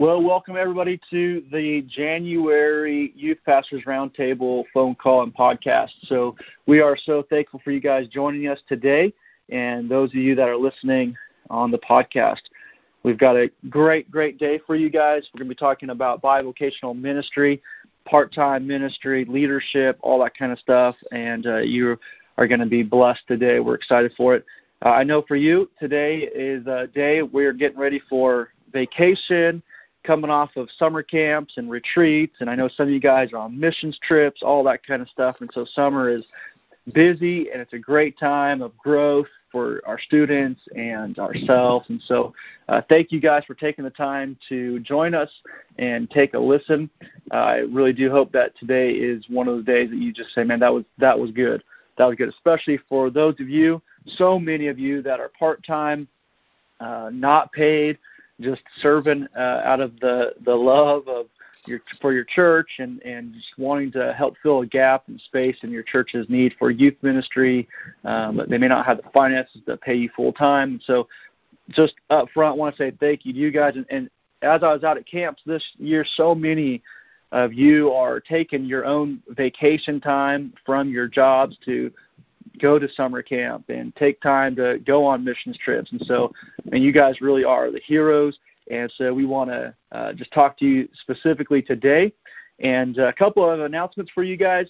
Well, welcome everybody to the January Youth Pastors Roundtable phone call and podcast. So we are so thankful for you guys joining us today and those of you that are listening on the podcast. We've got a great, great day for you guys. We're going to be talking about bivocational ministry, part time ministry, leadership, all that kind of stuff. And uh, you are going to be blessed today. We're excited for it. Uh, I know for you, today is a day we're getting ready for vacation coming off of summer camps and retreats, and I know some of you guys are on missions trips, all that kind of stuff. And so summer is busy, and it's a great time of growth for our students and ourselves. And so, uh, thank you guys for taking the time to join us and take a listen. Uh, I really do hope that today is one of the days that you just say, "Man, that was that was good. That was good." Especially for those of you, so many of you that are part time, uh, not paid just serving uh, out of the the love of your for your church and and just wanting to help fill a gap and space in your church's need for youth ministry, um, they may not have the finances to pay you full time. So, just up front, I want to say thank you to you guys. And, and as I was out at camps this year, so many of you are taking your own vacation time from your jobs to go to summer camp and take time to go on missions trips. And so, and you guys really are the heroes. And so we want to uh, just talk to you specifically today. And a couple of announcements for you guys.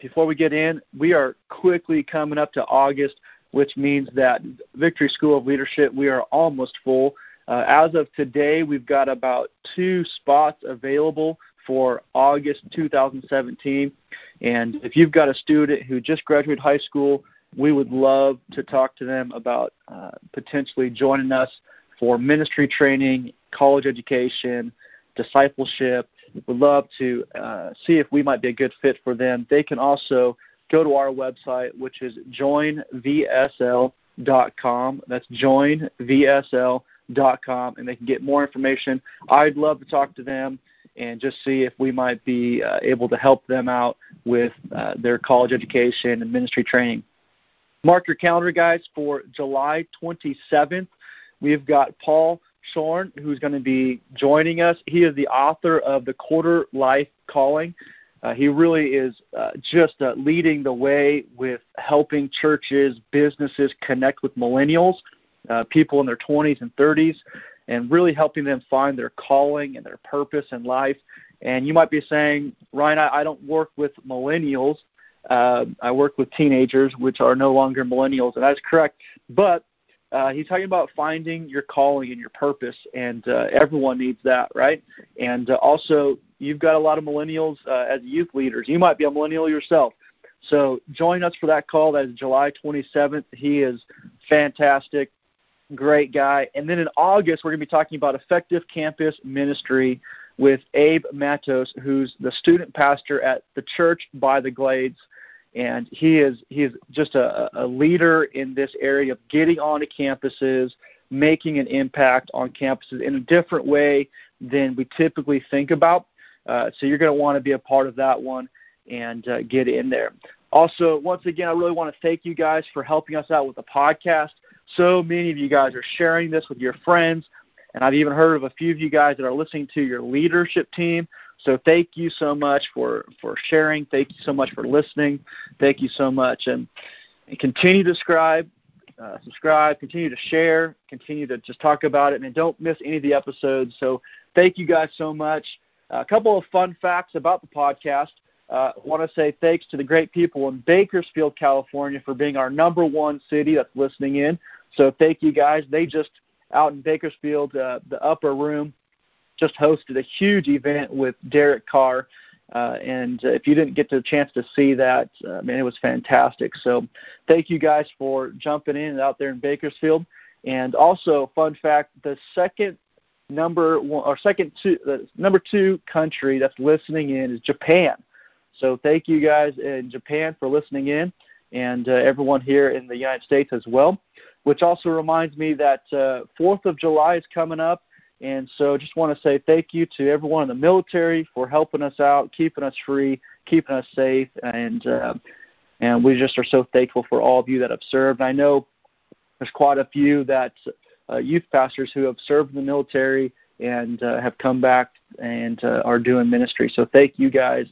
Before we get in, we are quickly coming up to August, which means that Victory School of Leadership, we are almost full. Uh, as of today, we've got about two spots available for August 2017. And if you've got a student who just graduated high school, we would love to talk to them about uh, potentially joining us for ministry training, college education, discipleship. We'd love to uh, see if we might be a good fit for them. They can also go to our website, which is joinvsl.com. That's joinvsl.com, and they can get more information. I'd love to talk to them and just see if we might be uh, able to help them out with uh, their college education and ministry training. Mark your calendar, guys, for July 27th. We've got Paul Sohn, who's going to be joining us. He is the author of The Quarter Life Calling. Uh, he really is uh, just uh, leading the way with helping churches, businesses connect with millennials, uh, people in their 20s and 30s and really helping them find their calling and their purpose in life. And you might be saying, Ryan, I, I don't work with millennials. Uh, I work with teenagers, which are no longer millennials, and that's correct. But uh, he's talking about finding your calling and your purpose, and uh, everyone needs that, right? And uh, also, you've got a lot of millennials uh, as youth leaders. You might be a millennial yourself. So join us for that call. That is July 27th. He is fantastic great guy. And then in August, we're going to be talking about effective campus ministry with Abe Matos, who's the student pastor at the church by the Glades. And he is he is just a, a leader in this area of getting onto campuses, making an impact on campuses in a different way than we typically think about. Uh, so you're going to want to be a part of that one and uh, get in there. Also, once again, I really want to thank you guys for helping us out with the podcast. So many of you guys are sharing this with your friends, and I've even heard of a few of you guys that are listening to your leadership team. So thank you so much for, for sharing. Thank you so much for listening. Thank you so much. And, and continue to subscribe, uh, subscribe, continue to share, continue to just talk about it, and don't miss any of the episodes. So thank you guys so much. Uh, a couple of fun facts about the podcast. Uh, I want to say thanks to the great people in Bakersfield, California, for being our number one city that's listening in. So thank you guys. They just out in Bakersfield, uh, the upper room, just hosted a huge event with Derek Carr. Uh, and uh, if you didn't get the chance to see that, uh, man, it was fantastic. So thank you guys for jumping in out there in Bakersfield. And also, fun fact: the second number one or second two, the number two country that's listening in is Japan. So thank you guys in Japan for listening in, and uh, everyone here in the United States as well which also reminds me that uh, 4th of July is coming up. And so just want to say thank you to everyone in the military for helping us out, keeping us free, keeping us safe, and uh, and we just are so thankful for all of you that have served. I know there's quite a few that uh, youth pastors who have served in the military and uh, have come back and uh, are doing ministry. So thank you guys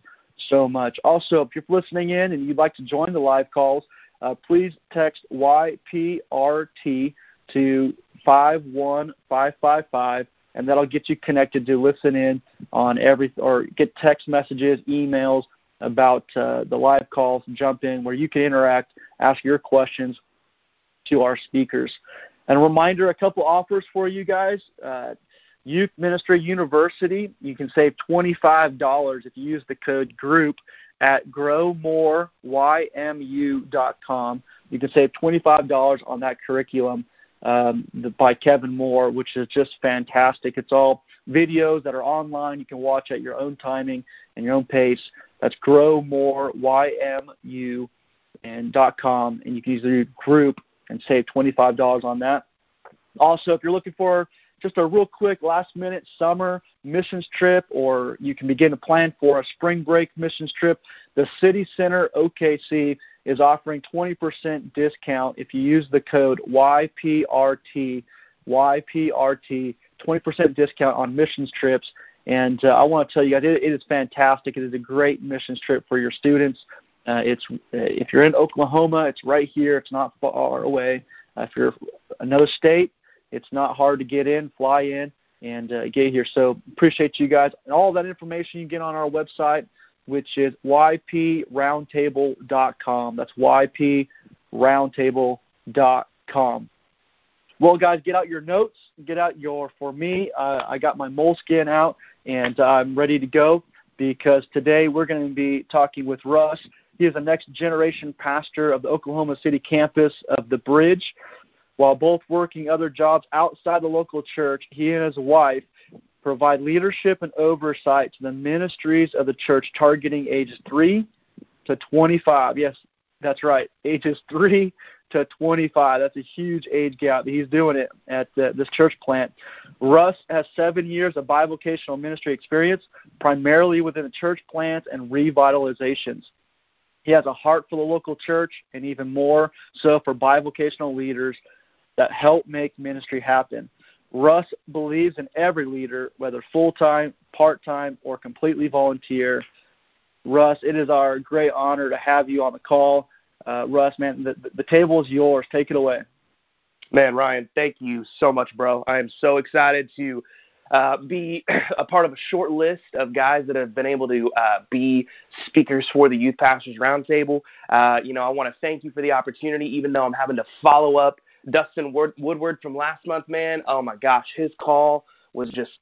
so much. Also, if you're listening in and you'd like to join the live calls, uh, please text YPRT to 51555 and that'll get you connected to listen in on every or get text messages, emails about uh, the live calls, jump in where you can interact, ask your questions to our speakers. And a reminder, a couple offers for you guys. Uh, Youth Ministry University, you can save $25 if you use the code GROUP at growmoreymu.com. You can save $25 on that curriculum um, by Kevin Moore, which is just fantastic. It's all videos that are online. You can watch at your own timing and your own pace. That's growmoreymu and .com, and you can use the group and save $25 on that. Also, if you're looking for just a real quick last minute summer missions trip, or you can begin to plan for a spring break missions trip, the City Center OKC is offering 20% discount if you use the code YPRT, YPRT, 20% discount on missions trips. And uh, I want to tell you guys, it, it is fantastic. It is a great missions trip for your students. Uh, it's if you're in Oklahoma, it's right here. It's not far away. Uh, if you're another state, it's not hard to get in, fly in, and uh, get here. So appreciate you guys. And all that information you get on our website, which is yproundtable.com. That's yproundtable.com. Well, guys, get out your notes. Get out your, for me, uh, I got my moleskin out, and I'm ready to go because today we're going to be talking with Russ. He is the next generation pastor of the Oklahoma City campus of The Bridge. While both working other jobs outside the local church, he and his wife provide leadership and oversight to the ministries of the church targeting ages 3 to 25. Yes, that's right, ages 3 to 25. That's a huge age gap. He's doing it at uh, this church plant. Russ has seven years of bivocational ministry experience, primarily within the church plants and revitalizations. He has a heart for the local church and even more so for bivocational leaders that help make ministry happen. Russ believes in every leader, whether full time, part time, or completely volunteer. Russ, it is our great honor to have you on the call. Uh, Russ, man, the, the table is yours. Take it away. Man, Ryan, thank you so much, bro. I am so excited to uh, be a part of a short list of guys that have been able to uh, be speakers for the Youth Pastors Roundtable. Uh, you know, I want to thank you for the opportunity, even though I'm having to follow up Dustin Woodward from last month, man. Oh my gosh, his call was just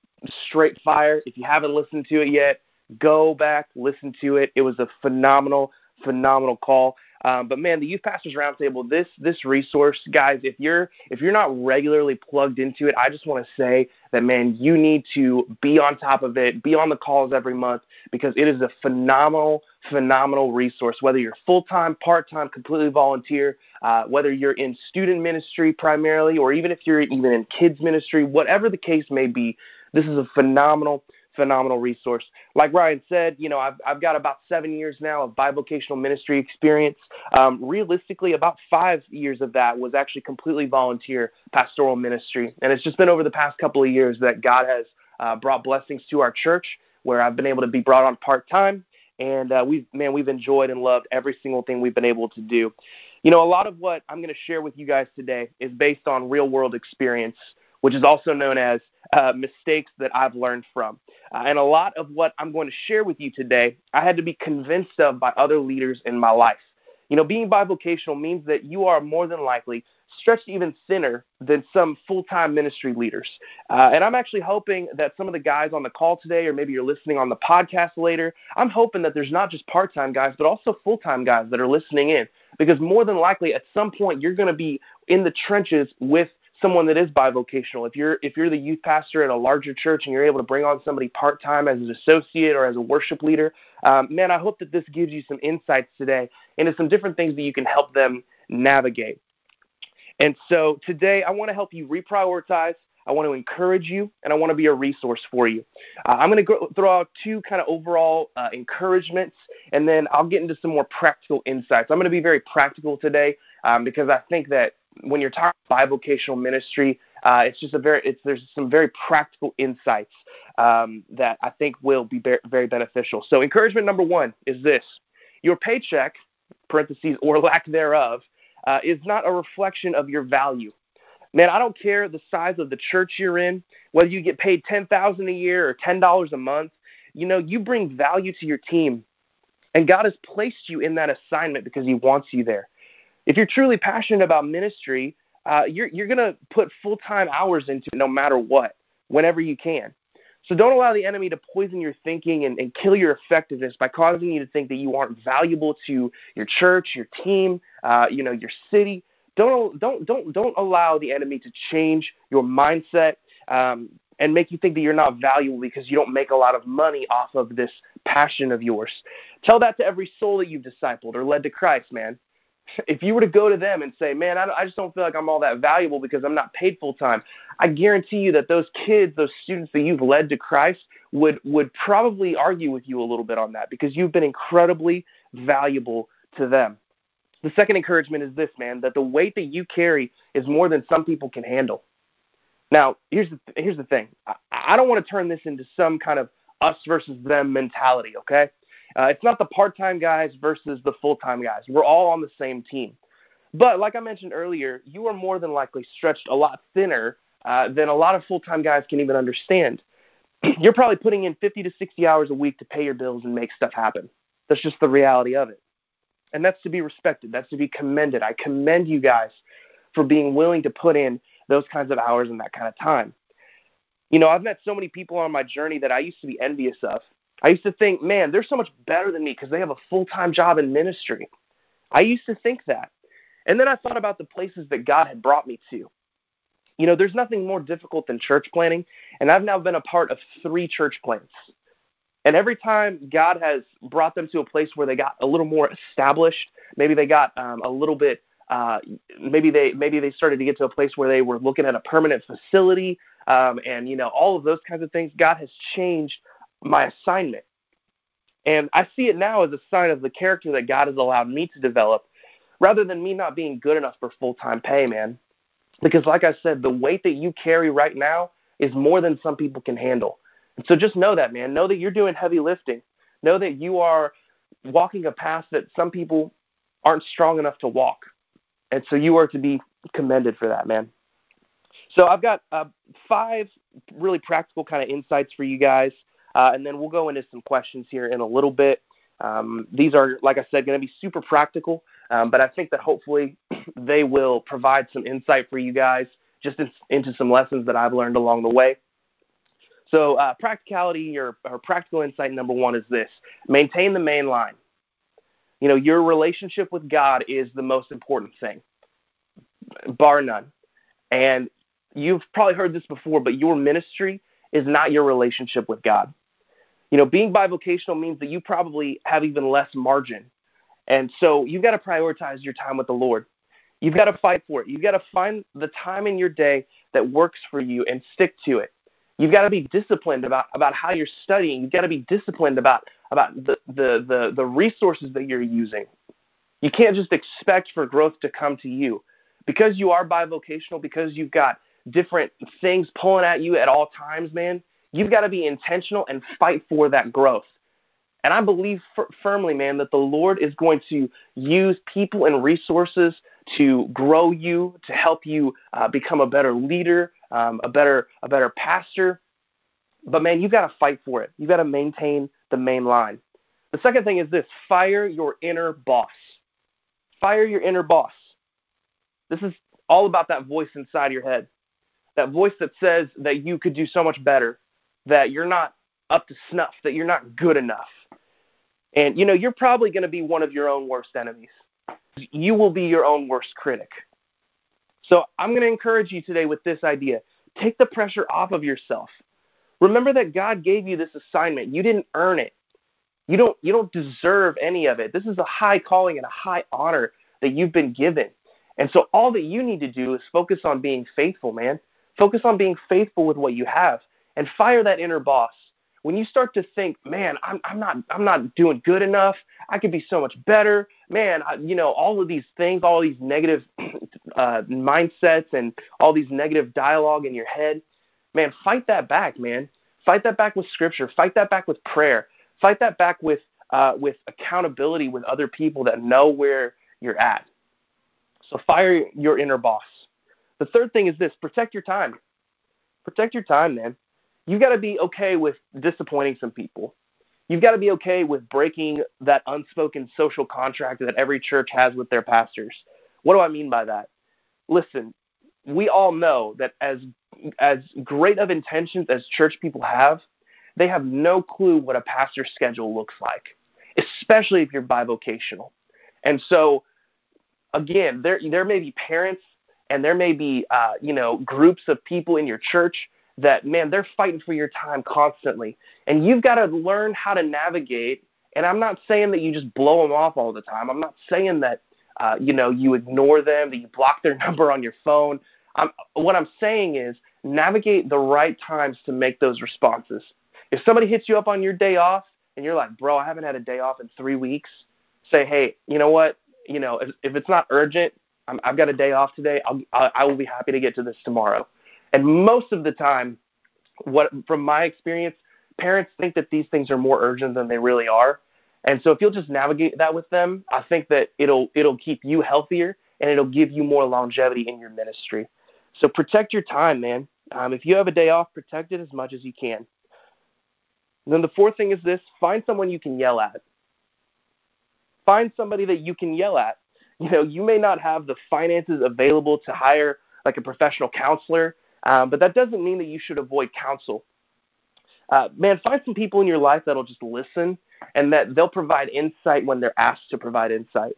straight fire. If you haven't listened to it yet, go back, listen to it. It was a phenomenal, phenomenal call. Um, but man, the Youth Pastors Roundtable, this this resource, guys, if you're if you're not regularly plugged into it, I just want to say that man, you need to be on top of it, be on the calls every month because it is a phenomenal, phenomenal resource. Whether you're full time, part time, completely volunteer, uh, whether you're in student ministry primarily, or even if you're even in kids ministry, whatever the case may be, this is a phenomenal phenomenal resource. Like Ryan said, you know, I've, I've got about seven years now of bivocational ministry experience. Um, realistically, about five years of that was actually completely volunteer pastoral ministry. And it's just been over the past couple of years that God has uh, brought blessings to our church where I've been able to be brought on part time. And uh, we've, man, we've enjoyed and loved every single thing we've been able to do. You know, a lot of what I'm going to share with you guys today is based on real world experience, which is also known as uh, mistakes that I've learned from. Uh, and a lot of what I'm going to share with you today, I had to be convinced of by other leaders in my life. You know, being bivocational means that you are more than likely stretched even thinner than some full time ministry leaders. Uh, and I'm actually hoping that some of the guys on the call today, or maybe you're listening on the podcast later, I'm hoping that there's not just part time guys, but also full time guys that are listening in. Because more than likely, at some point, you're going to be in the trenches with someone that is bivocational. If you're if you're the youth pastor at a larger church and you're able to bring on somebody part time as an associate or as a worship leader, um, man, I hope that this gives you some insights today into some different things that you can help them navigate. And so today, I want to help you reprioritize. I want to encourage you, and I want to be a resource for you. Uh, I'm going to throw out two kind of overall uh, encouragements, and then I'll get into some more practical insights. I'm going to be very practical today um, because I think that when you're talking bivocational ministry, Uh, it's just a very it's there's some very practical insights um, that I think will be very beneficial. So encouragement number one is this: your paycheck, parentheses or lack thereof, uh, is not a reflection of your value. Man, I don't care the size of the church you're in, whether you get paid ten thousand a year or ten dollars a month. You know, you bring value to your team, and God has placed you in that assignment because He wants you there. If you're truly passionate about ministry, uh, you're you're going to put full time hours into it no matter what, whenever you can. So don't allow the enemy to poison your thinking and, and kill your effectiveness by causing you to think that you aren't valuable to your church, your team, uh, you know, your city. Don't don't don't don't allow the enemy to change your mindset um, and make you think that you're not valuable because you don't make a lot of money off of this passion of yours. Tell that to every soul that you've discipled or led to Christ, man if you were to go to them and say, "Man, I, I just don't feel like I'm all that valuable because I'm not paid full time," I guarantee you that those kids, those students that you've led to Christ, would would probably argue with you a little bit on that because you've been incredibly valuable to them. The second encouragement is this, man, that the weight that you carry is more than some people can handle. Now, here's the here's the thing. I, I don't want to turn this into some kind of us versus them mentality, okay? Uh, it's not the part time guys versus the full time guys. We're all on the same team. But like I mentioned earlier, you are more than likely stretched a lot thinner uh, than a lot of full time guys can even understand. You're probably putting in 50 to 60 hours a week to pay your bills and make stuff happen. That's just the reality of it. And that's to be respected. That's to be commended. I commend you guys for being willing to put in those kinds of hours and that kind of time. You know, I've met so many people on my journey that I used to be envious of. I used to think, man, they're so much better than me because they have a full time job in ministry. I used to think that. And then I thought about the places that God had brought me to. You know, there's nothing more difficult than church planting, and I've now been a part of three church plants. And every time God has brought them to a place where they got a little more established, maybe they got um, a little bit, uh, maybe they maybe they started to get to a place where they were looking at a permanent facility, um, and you know all of those kinds of things. God has changed my assignment. And I see it now as a sign of the character that God has allowed me to develop rather than me not being good enough for full time pay, man. Because, like I said, the weight that you carry right now is more than some people can handle. And so just know that, man. Know that you're doing heavy lifting. Know that you are walking a path that some people aren't strong enough to walk. And so you are to be commended for that, man. So I've got uh, five really practical kind of insights for you guys. Uh, and then we'll go into some questions here in a little bit. Um, these are, like I said, going to be super practical, um, but I think that hopefully they will provide some insight for you guys just in, into some lessons that I've learned along the way. So, uh, practicality or, or practical insight number one is this maintain the main line. You know, your relationship with God is the most important thing, bar none. And you've probably heard this before, but your ministry is not your relationship with God. You know, being bivocational means that you probably have even less margin. And so you've got to prioritize your time with the Lord. You've got to fight for it. You've got to find the time in your day that works for you and stick to it. You've got to be disciplined about, about how you're studying. You've got to be disciplined about, about the, the, the, the resources that you're using. You can't just expect for growth to come to you. Because you are bivocational, because you've got different things pulling at you at all times, man, You've got to be intentional and fight for that growth. And I believe f- firmly, man, that the Lord is going to use people and resources to grow you, to help you uh, become a better leader, um, a better a better pastor. But man, you've got to fight for it. You've got to maintain the main line. The second thing is this: fire your inner boss. Fire your inner boss. This is all about that voice inside your head, that voice that says that you could do so much better, that you're not up to snuff, that you're not good enough. And, you know, you're probably going to be one of your own worst enemies. You will be your own worst critic. So I'm going to encourage you today with this idea take the pressure off of yourself. Remember that God gave you this assignment. You didn't earn it. You don't you don't deserve any of it. This is a high calling and a high honor that you've been given. And so all that you need to do is focus on being faithful, man. Focus on being faithful with what you have and fire that inner boss when you start to think, man, I'm, I'm not I'm not doing good enough. I could be so much better. Man, I, you know, all of these things, all these negative uh, mindsets, and all these negative dialogue in your head, man, fight that back, man. Fight that back with scripture. Fight that back with prayer. Fight that back with uh, with accountability with other people that know where you're at. So fire your inner boss. The third thing is this: protect your time. Protect your time, man you've got to be okay with disappointing some people. You've got to be okay with breaking that unspoken social contract that every church has with their pastors. What do I mean by that? Listen, we all know that as as great of intentions as church people have, they have no clue what a pastor's schedule looks like, especially if you're bivocational. And so, again, there there may be parents and there may be uh, you know groups of people in your church that man they're fighting for your time constantly. And you've got to learn how to navigate and i'm not saying that you just blow them off all the time. I'm not saying that uh, you know you ignore them that you block their number on your phone. I'm, what i'm saying is navigate the right times to make those responses. If somebody hits you up on your day off and you're like bro i haven't had a day off in three weeks say hey you know what? You know if, if it's not urgent I'm, i've got a day off today. I'll, I, I will be happy to get to this tomorrow and most of the time, what from my experience, parents think that these things are more urgent than they really are. And so if you'll just navigate that with them, I think that it'll it'll keep you healthier and it'll give you more longevity in your ministry. So protect your time, man. Um, if you have a day off, protect it as much as you can. And then the fourth thing is this: find someone you can yell at. Find somebody that you can yell at. You know, you may not have the finances available to hire like a professional counselor um, but that doesn't mean that you should avoid counsel. Uh, man, find some people in your life that'll just listen and that they'll provide insight when they're asked to provide insight.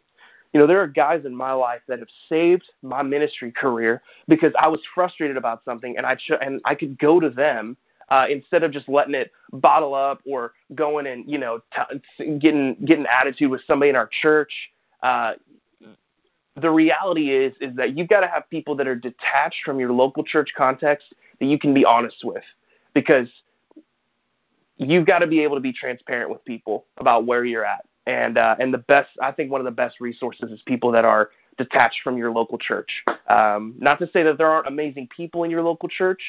You know, there are guys in my life that have saved my ministry career because I was frustrated about something and I ch- and I could go to them uh, instead of just letting it bottle up or going and you know t- getting getting attitude with somebody in our church. Uh, the reality is is that you've got to have people that are detached from your local church context that you can be honest with because you've got to be able to be transparent with people about where you're at and uh, and the best I think one of the best resources is people that are detached from your local church. Um, not to say that there aren't amazing people in your local church,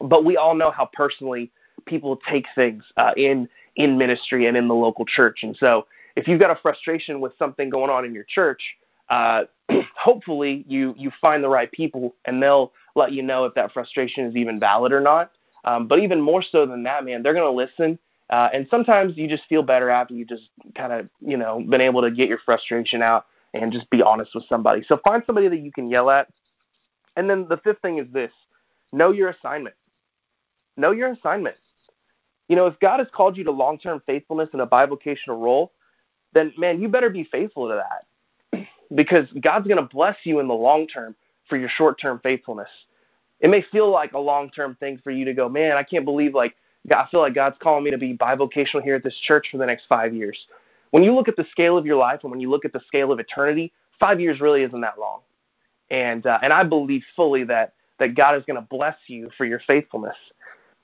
but we all know how personally people take things uh, in in ministry and in the local church. And so, if you've got a frustration with something going on in your church, uh, hopefully you you find the right people and they'll let you know if that frustration is even valid or not. Um, but even more so than that, man, they're to listen. Uh, and sometimes you just feel better after you just kind of you know been able to get your frustration out and just be honest with somebody. So find somebody that you can yell at. And then the fifth thing is this: know your assignment. Know your assignment. You know, if God has called you to long-term faithfulness in a bivocational role, then man, you better be faithful to that because God's going to bless you in the long term for your short term faithfulness. It may feel like a long term thing for you to go, man, I can't believe like I feel like God's calling me to be bivocational here at this church for the next five years. When you look at the scale of your life and when you look at the scale of eternity, five years really isn't that long. And uh, and I believe fully that that God is going to bless you for your faithfulness.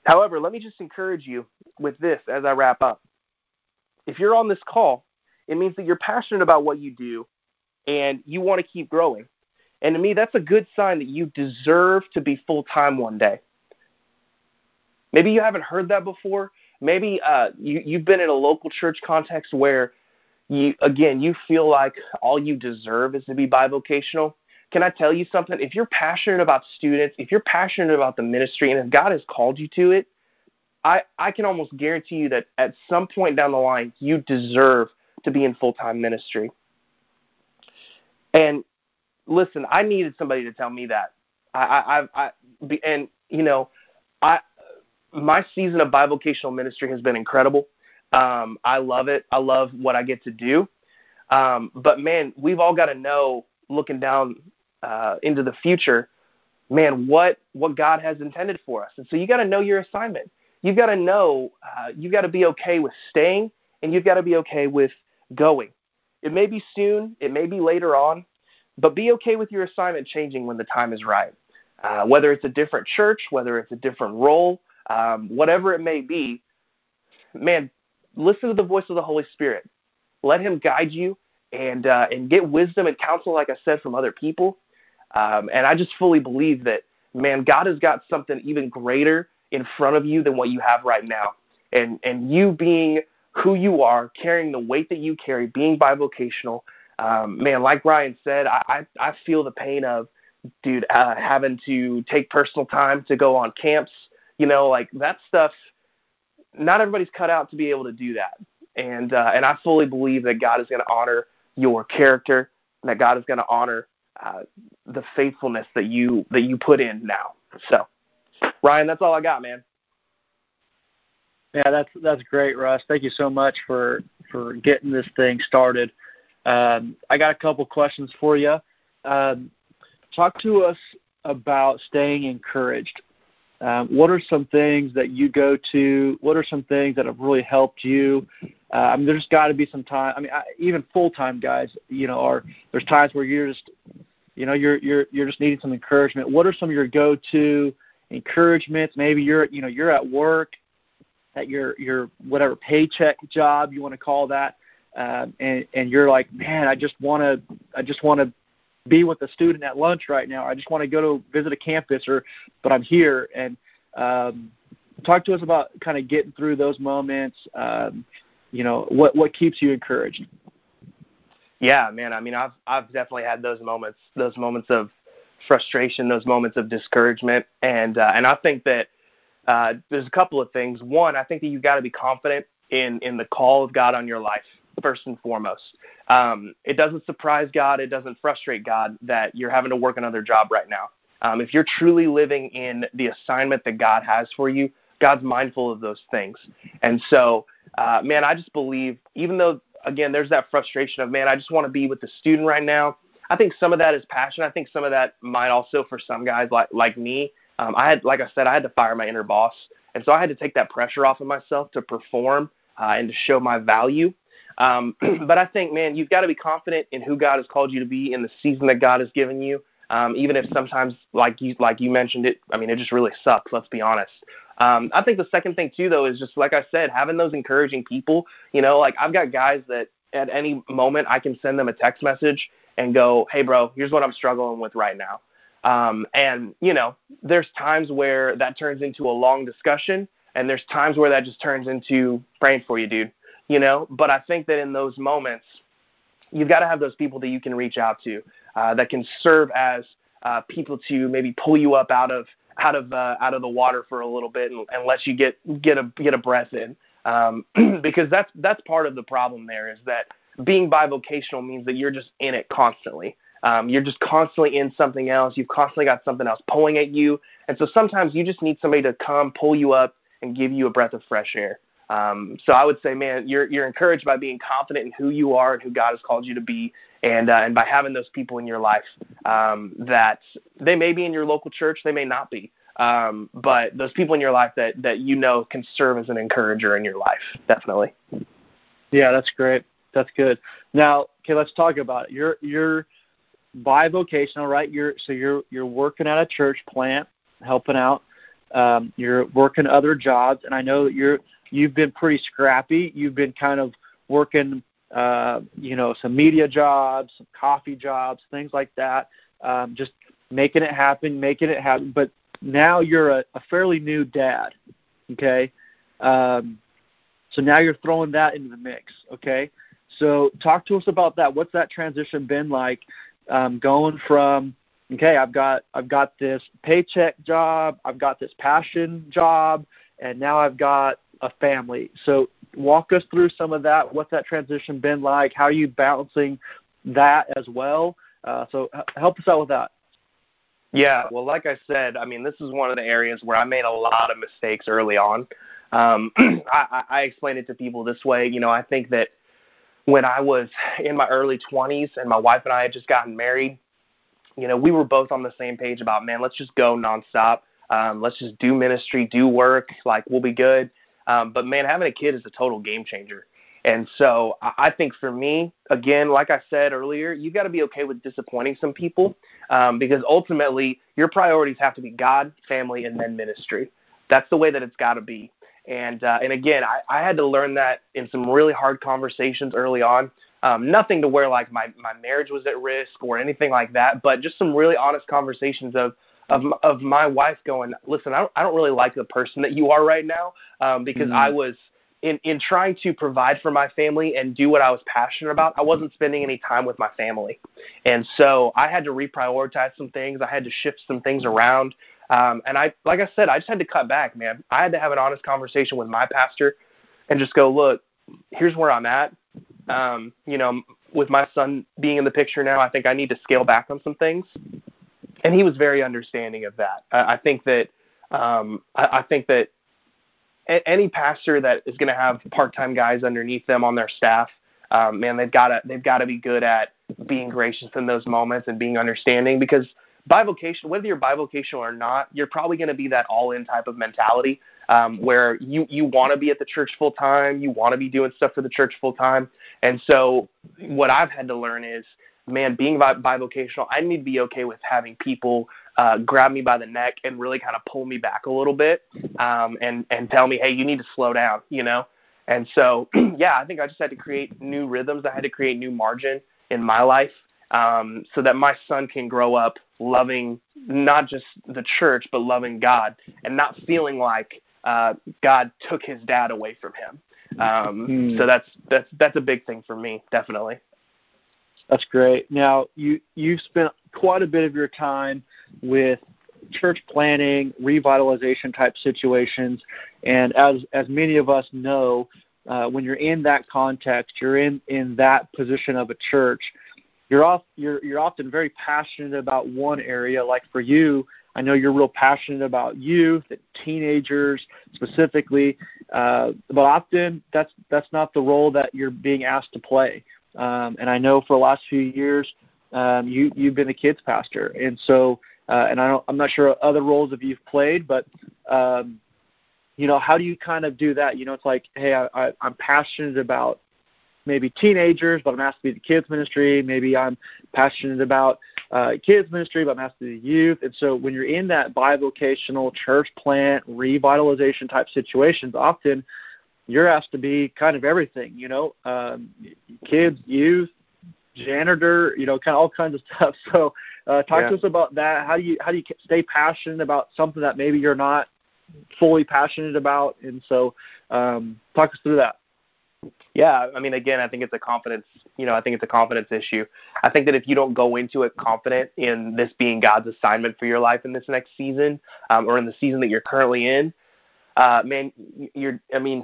However, let me just encourage you with this as I wrap up. If you're on this call, it means that you're passionate about what you do and you want to keep growing. And to me, that's a good sign that you deserve to be full time one day. Maybe you haven't heard that before. Maybe uh, you, you've been in a local church context where you, again, you feel like all you deserve is to be bivocational. Can I tell you something? If you're passionate about students, if you're passionate about the ministry, and if God has called you to it, I, I can almost guarantee you that at some point down the line, you deserve to be in full time ministry. And listen, I needed somebody to tell me that. I, I, I, and you know, I, my season of bivocational ministry has been incredible. Um, I love it. I love what I get to do. Um, but man, we've all got to know, looking down uh, into the future, man, what what God has intended for us. And so you got to know your assignment. You've got to know. Uh, you've got to be okay with staying, and you've got to be okay with going. It may be soon, it may be later on, but be okay with your assignment changing when the time is right. Uh, whether it's a different church, whether it's a different role, um, whatever it may be, man, listen to the voice of the Holy Spirit. Let Him guide you and uh, and get wisdom and counsel, like I said, from other people. Um, and I just fully believe that, man, God has got something even greater in front of you than what you have right now. And and you being who you are, carrying the weight that you carry, being bivocational, um, man, like Ryan said, I, I I feel the pain of, dude, uh, having to take personal time to go on camps. You know, like that stuff. Not everybody's cut out to be able to do that, and uh, and I fully believe that God is going to honor your character, that God is going to honor uh, the faithfulness that you that you put in now. So, Ryan, that's all I got, man. Yeah, that's that's great, Russ. Thank you so much for for getting this thing started. Um, I got a couple questions for you. Um, talk to us about staying encouraged. Um, what are some things that you go to? What are some things that have really helped you? Uh, I mean, there's got to be some time. I mean, I, even full-time guys, you know, are there's times where you're just, you know, you're you're you're just needing some encouragement. What are some of your go-to encouragements? Maybe you're, you know, you're at work, at your your whatever paycheck job you want to call that, um, and and you're like, man, I just want to, I just want to be with a student at lunch right now. I just want to go to visit a campus, or but I'm here. And um, talk to us about kind of getting through those moments. Um, you know, what what keeps you encouraged? Yeah, man. I mean, I've I've definitely had those moments, those moments of frustration, those moments of discouragement, and uh, and I think that uh, there's a couple of things. One, I think that you've got to be confident in in the call of God on your life first and foremost. Um, it doesn't surprise God, it doesn't frustrate God that you're having to work another job right now. Um, if you're truly living in the assignment that God has for you, God's mindful of those things. And so, uh, man, I just believe, even though, again, there's that frustration of, man, I just want to be with the student right now. I think some of that is passion. I think some of that might also, for some guys like like me, um, I had, like I said, I had to fire my inner boss, and so I had to take that pressure off of myself to perform uh, and to show my value. Um, but I think, man, you've got to be confident in who God has called you to be in the season that God has given you. Um, even if sometimes, like you like you mentioned it, I mean, it just really sucks. Let's be honest. Um, I think the second thing too, though, is just like I said, having those encouraging people. You know, like I've got guys that at any moment I can send them a text message and go, "Hey, bro, here's what I'm struggling with right now." Um, and you know, there's times where that turns into a long discussion, and there's times where that just turns into praying for you, dude you know. But I think that in those moments, you've got to have those people that you can reach out to uh, that can serve as uh, people to maybe pull you up out of out of uh, out of the water for a little bit and, and let you get get a get a breath in. Um, because that's that's part of the problem there is that being bivocational means that you're just in it constantly. Um, you're just constantly in something else. You've constantly got something else pulling at you, and so sometimes you just need somebody to come pull you up and give you a breath of fresh air. Um, so I would say, man, you're you're encouraged by being confident in who you are and who God has called you to be, and uh, and by having those people in your life um, that they may be in your local church, they may not be, um, but those people in your life that that you know can serve as an encourager in your life, definitely. Yeah, that's great. That's good. Now, okay, let's talk about it. You're you're bivocational, right? You're so you're you're working at a church plant, helping out. Um, you're working other jobs, and I know that you're you've been pretty scrappy. You've been kind of working, uh, you know, some media jobs, some coffee jobs, things like that. Um, just making it happen, making it happen. But now you're a, a fairly new dad, okay? Um, so now you're throwing that into the mix, okay? So talk to us about that. What's that transition been like? Um, going from okay, I've got I've got this paycheck job, I've got this passion job, and now I've got a family. So walk us through some of that. What's that transition been like? How are you balancing that as well? Uh, so help us out with that. Yeah, well, like I said, I mean, this is one of the areas where I made a lot of mistakes early on. Um, I, I explain it to people this way. You know, I think that when I was in my early 20s and my wife and I had just gotten married, you know, we were both on the same page about, man, let's just go nonstop. Um, let's just do ministry, do work, like we'll be good. Um, but man, having a kid is a total game changer. And so I think for me, again, like I said earlier, you got to be okay with disappointing some people um, because ultimately your priorities have to be God, family, and then ministry. That's the way that it's got to be. And uh, and again, I, I had to learn that in some really hard conversations early on. Um, nothing to where like my my marriage was at risk or anything like that, but just some really honest conversations of of of my wife going, listen, I don't, I don't really like the person that you are right now um, because mm-hmm. I was in in trying to provide for my family and do what I was passionate about. I wasn't spending any time with my family, and so I had to reprioritize some things. I had to shift some things around. Um, and I, like I said, I just had to cut back, man. I had to have an honest conversation with my pastor and just go, look, here's where I'm at. Um, you know, with my son being in the picture now, I think I need to scale back on some things. And he was very understanding of that. I, I think that, um, I, I think that any pastor that is going to have part-time guys underneath them on their staff, um, man, they've got to they've got to be good at being gracious in those moments and being understanding because bivocational, whether you're bivocational or not, you're probably going to be that all-in type of mentality um, where you you want to be at the church full time, you want to be doing stuff for the church full time, and so what I've had to learn is, man, being bivocational, I need to be okay with having people uh, grab me by the neck and really kind of pull me back a little bit, um, and and tell me, hey, you need to slow down, you know. And so, yeah, I think I just had to create new rhythms. I had to create new margin in my life um, so that my son can grow up loving not just the church but loving God and not feeling like uh, God took his dad away from him. Um, mm. So that's that's that's a big thing for me, definitely. That's great. Now you you've spent quite a bit of your time with church planting, revitalization type situations, and as as many of us know, uh, when you're in that context, you're in in that position of a church you're off you're you're often very passionate about one area. Like for you i know you're real passionate about youth and teenagers specifically uh, but often that's that's not the role that you're being asked to play. Um, and i know for the last few years um, you you've been a kids pastor. And so uh, and I don't, I'm not sure other roles that you've played, but um, you know, how do you kind of do that? You know, it's like, hey, I, I, I'm passionate about maybe teenagers, but I'm asked to be the kids ministry. Maybe I'm passionate about uh, kids ministry, but I'm asked to be the youth. And so when you're in that bivocational church plant revitalization type situations, often you're asked to be kind of everything. You know, um, kids, youth, janitor, you know, kind of all kinds of stuff. So uh, talk yeah. to us about that. How do you how do you stay passionate about something that maybe you're not fully passionate about? And so um, talk us through that. Yeah, I mean, again, I think it's a confidence. You know, I think it's a confidence issue. I think that if you don't go into it confident in this being God's assignment for your life in this next season, um, or in the season that you're currently in, uh, man, you're. I mean,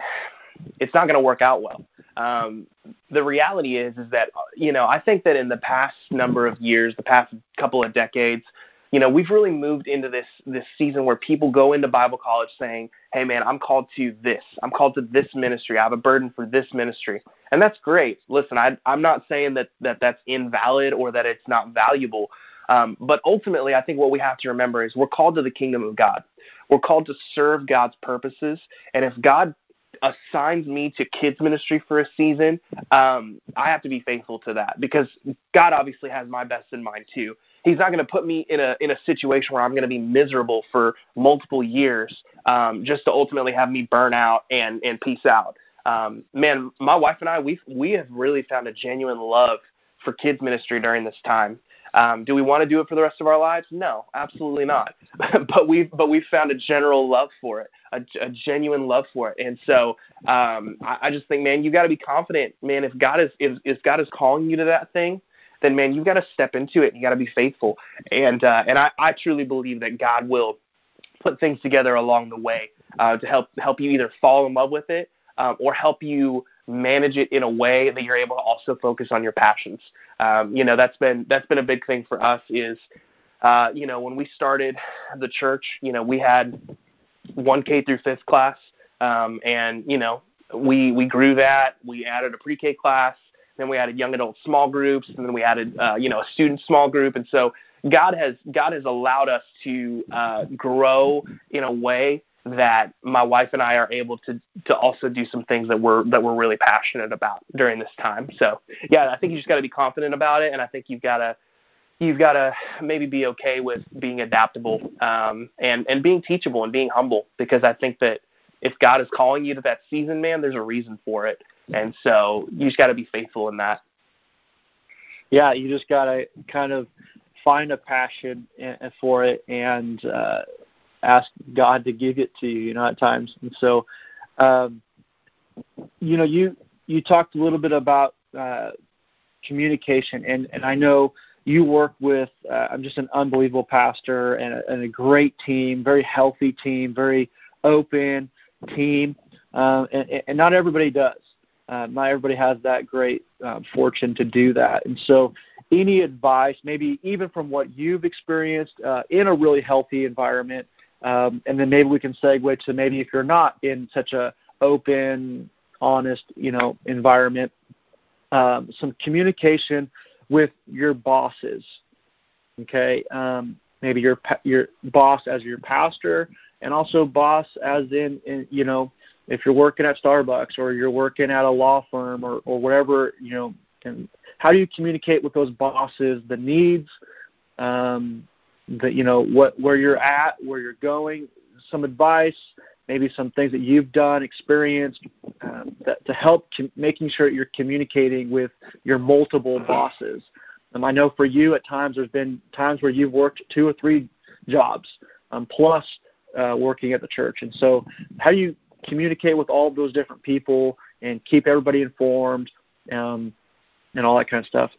it's not going to work out well. Um, the reality is, is that you know, I think that in the past number of years, the past couple of decades, you know, we've really moved into this this season where people go into Bible college saying, "Hey, man, I'm called to this. I'm called to this ministry. I have a burden for this ministry," and that's great. Listen, I, I'm not saying that that that's invalid or that it's not valuable, um, but ultimately, I think what we have to remember is we're called to the kingdom of God. We're called to serve God's purposes, and if God assigns me to kids ministry for a season, um, I have to be faithful to that because God obviously has my best in mind too. He's not going to put me in a in a situation where I'm going to be miserable for multiple years um, just to ultimately have me burn out and and peace out. Um, man, my wife and I we we have really found a genuine love for kids ministry during this time. Um, do we want to do it for the rest of our lives? No, absolutely not. but we've but we've found a general love for it, a, a genuine love for it. And so um, I, I just think, man, you got to be confident, man. If God is if, if God is calling you to that thing, then man, you've got to step into it. You got to be faithful. And uh, and I, I truly believe that God will put things together along the way uh, to help help you either fall in love with it um, or help you manage it in a way that you're able to also focus on your passions. Um, you know, that's been that's been a big thing for us. Is uh, you know when we started the church, you know we had one K through fifth class, um, and you know we we grew that. We added a pre-K class, then we added young adult small groups, and then we added uh, you know a student small group, and so God has God has allowed us to uh, grow in a way that my wife and I are able to to also do some things that we're that we're really passionate about during this time. So yeah, I think you just got to be confident about it, and I think you've got to you've got to maybe be okay with being adaptable um, and and being teachable and being humble because I think that if God is calling you to that season, man, there's a reason for it. And so you just got to be faithful in that. Yeah, you just got to kind of find a passion for it and uh, ask God to give it to you, you know, at times. And so, um, you know, you you talked a little bit about uh, communication, and and I know you work with uh, I'm just an unbelievable pastor and a, and a great team, very healthy team, very open team, um, and, and not everybody does. Uh, not everybody has that great um, fortune to do that, and so any advice, maybe even from what you've experienced uh, in a really healthy environment, um, and then maybe we can segue to maybe if you're not in such a open, honest, you know, environment, um, some communication with your bosses. Okay, um, maybe your your boss as your pastor, and also boss as in, in you know if you're working at Starbucks or you're working at a law firm or or whatever you know. And how do you communicate with those bosses the needs, um, the you know what where you're at, where you're going, some advice, maybe some things that you've done, experienced, um, that, to help com- making sure you're communicating with your multiple bosses. Um, I know for you, at times there's been times where you've worked two or three jobs um, plus uh, working at the church, and so how do you communicate with all of those different people and keep everybody informed um, and all that kind of stuff?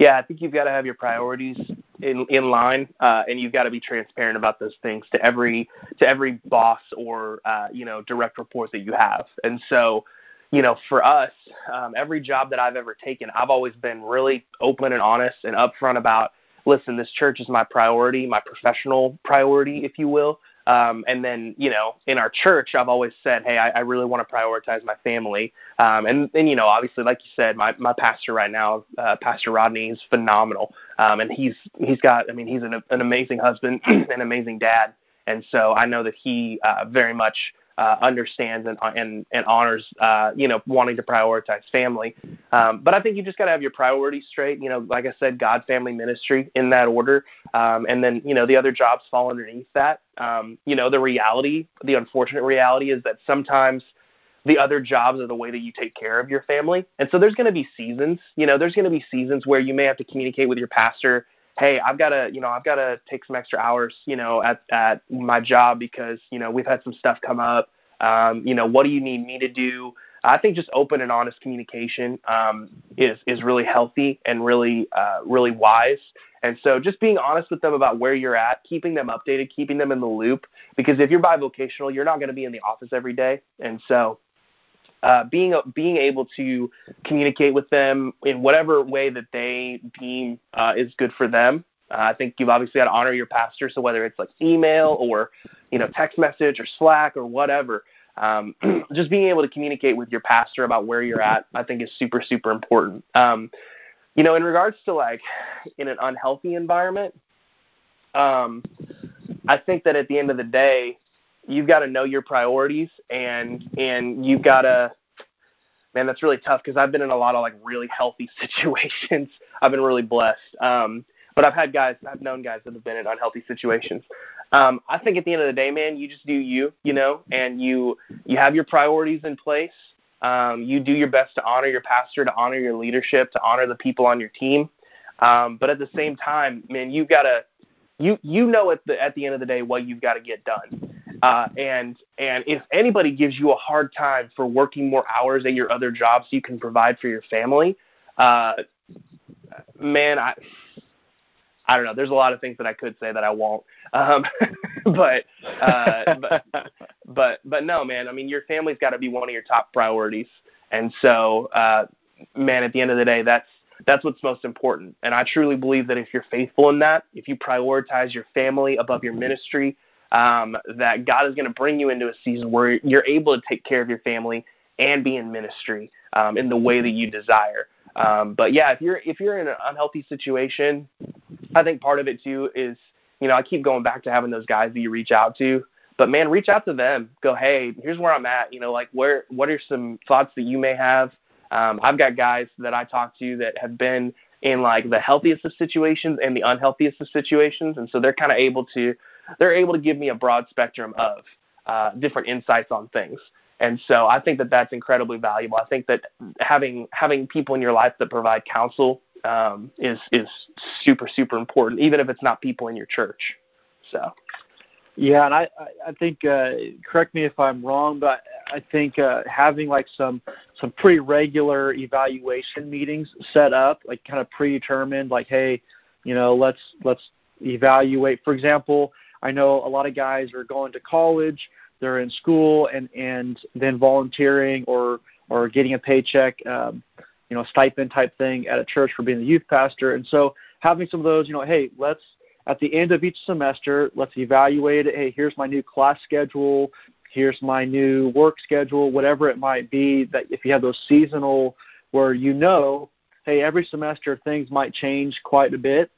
Yeah, I think you've got to have your priorities in in line, uh, and you've got to be transparent about those things to every to every boss or uh, you know direct report that you have. And so, you know, for us, um, every job that I've ever taken, I've always been really open and honest and upfront about. Listen, this church is my priority, my professional priority, if you will. Um, and then, you know, in our church, I've always said, hey, I, I really want to prioritize my family. Um, and, and, you know, obviously, like you said, my, my pastor right now, uh, Pastor Rodney, is phenomenal. Um, and he's he's got, I mean, he's an, an amazing husband, an amazing dad. And so I know that he uh, very much uh, understands and, and, and honors, uh, you know, wanting to prioritize family. Um, but I think you just got to have your priorities straight. You know, like I said, God, family, ministry in that order. Um, and then, you know, the other jobs fall underneath that. Um, you know, the reality, the unfortunate reality is that sometimes the other jobs are the way that you take care of your family. And so there's going to be seasons, you know, there's going to be seasons where you may have to communicate with your pastor hey, I've got to, you know, I've got to take some extra hours, you know, at at my job because you know we've had some stuff come up. Um, you know, what do you need me to do? I think just open and honest communication um, is is really healthy and really uh, really wise. And so, just being honest with them about where you're at, keeping them updated, keeping them in the loop. Because if you're bivocational, you're not going to be in the office every day. And so, uh, being being able to communicate with them in whatever way that they deem uh, is good for them. Uh, I think you've obviously got to honor your pastor. So whether it's like email or you know text message or Slack or whatever, um, just being able to communicate with your pastor about where you're at, I think is super super important. Um, you know, in regards to like in an unhealthy environment, um, I think that at the end of the day, you've got to know your priorities and and you've got to man that's really tough because i've been in a lot of like really healthy situations. I've been really blessed. Um but i've had guys i've known guys that have been in unhealthy situations. Um i think at the end of the day man you just do you you know and you you have your priorities in place. Um you do your best to honor your pastor to honor your leadership to honor the people on your team. Um but at the same time man you've got to you you know at the at the end of the day what you've got to get done uh, and and if anybody gives you a hard time for working more hours at your other jobs so you can provide for your family, uh, man, I I don't know. There's a lot of things that I could say that I won't. Um, but, uh, but but but no, man. I mean, your family's got to be one of your top priorities. And so, uh, man, at the end of the day, that's that's what's most important. And I truly believe that if you're faithful in that, if you prioritize your family above your ministry, um, that God is going to bring you into a season where you're able to take care of your family and be in ministry um, in the way that you desire. Um, but yeah, if you're if you're in an unhealthy situation, I think part of it too is you know I keep going back to having those guys that you reach out to. But man, reach out to them. Go, hey, here's where I'm at. You know, like where what are some thoughts that you may have? Um, I've got guys that I talk to that have been in like the healthiest of situations and the unhealthiest of situations, and so they're kind of able to they're able to give me a broad spectrum of uh, different insights on things. And so I think that that's incredibly valuable. I think that having having people in your life that provide counsel um, is is super super important, even if it's not people in your church. So. Yeah, and I I think uh, correct me if I'm wrong, but I think uh, having like some some pretty regular evaluation meetings set up, like kind of predetermined, like hey, you know, let's let's evaluate. For example, I know a lot of guys are going to college, they're in school, and and then volunteering or or getting a paycheck, um, you know, stipend type thing at a church for being a youth pastor, and so having some of those, you know, hey, let's at the end of each semester, let's evaluate. Hey, here's my new class schedule. Here's my new work schedule, whatever it might be. That if you have those seasonal where you know, hey, every semester things might change quite a bit.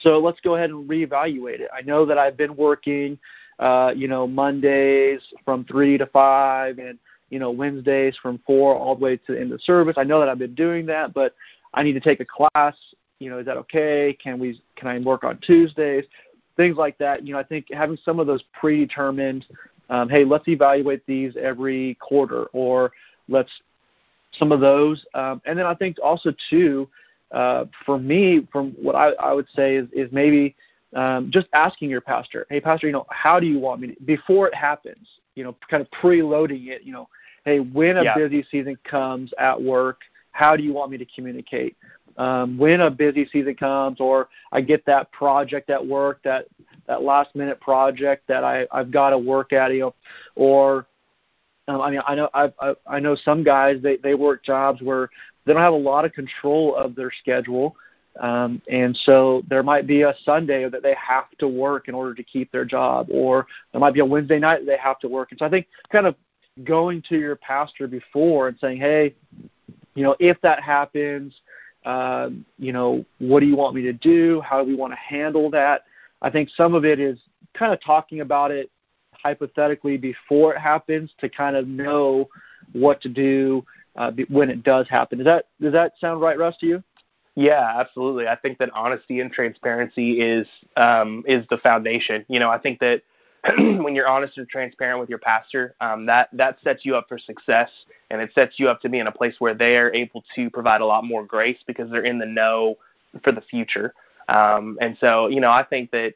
So let's go ahead and reevaluate it. I know that I've been working, uh, you know, Mondays from three to five, and you know Wednesdays from four all the way to the end of service. I know that I've been doing that, but I need to take a class you know, is that okay? Can we can I work on Tuesdays? Things like that. You know, I think having some of those predetermined, um, hey, let's evaluate these every quarter, or let's some of those. Um, and then I think also too, uh, for me, from what I, I would say is, is maybe um, just asking your pastor, hey, pastor, you know, how do you want me to, before it happens? You know, kind of preloading it. You know, hey, when a yeah. busy season comes at work, how do you want me to communicate? Um, when a busy season comes or I get that project at work that that last minute project that I I've got to work at you know or um, I mean I know I, I I know some guys they they work jobs where they don't have a lot of control of their schedule um, and so there might be a Sunday that they have to work in order to keep their job, or there might be a Wednesday night that they have to work. And so I think kind of going to your pastor before and saying, hey, you know, if that happens, um, you know, what do you want me to do? How do we want to handle that? I think some of it is kind of talking about it hypothetically before it happens to kind of know what to do uh, when it does happen. Does that does that sound right, Russ, to you? Yeah, absolutely. I think that honesty and transparency is um, is the foundation. You know, I think that when you're honest and transparent with your pastor, um, that that sets you up for success, and it sets you up to be in a place where they are able to provide a lot more grace because they're in the know for the future. Um, and so, you know, I think that,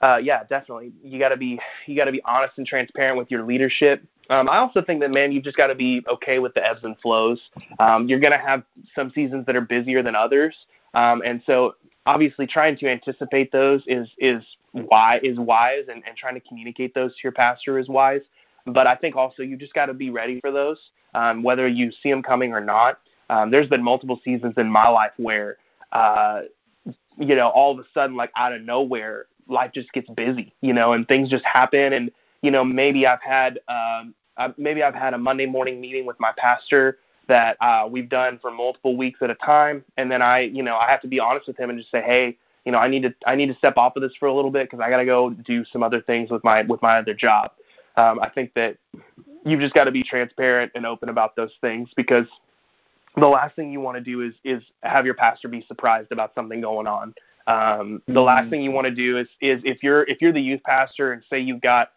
uh, yeah, definitely, you got to be you got to be honest and transparent with your leadership. Um, I also think that, man, you've just got to be okay with the ebbs and flows. Um, you're going to have some seasons that are busier than others, um, and so obviously trying to anticipate those is is why is wise and, and trying to communicate those to your pastor is wise. But i think also you just got to be ready for those um, whether you see them coming or not. Um, there's been multiple seasons in my life where uh, you know all of a sudden like out of nowhere life just gets busy you know and things just happen. And you know maybe i've had um, maybe i've had a monday morning meeting with my pastor that uh, we've done for multiple weeks at a time. And then I, you know, I have to be honest with him and just say, hey, you know, I need to I need to step off of this for a little bit because I got to go do some other things with my with my other job. Um, I think that you've just got to be transparent and open about those things because the last thing you want to do is is have your pastor be surprised about something going on. Um, the mm-hmm. last thing you want to do is is if you're if you're the youth pastor and say you've got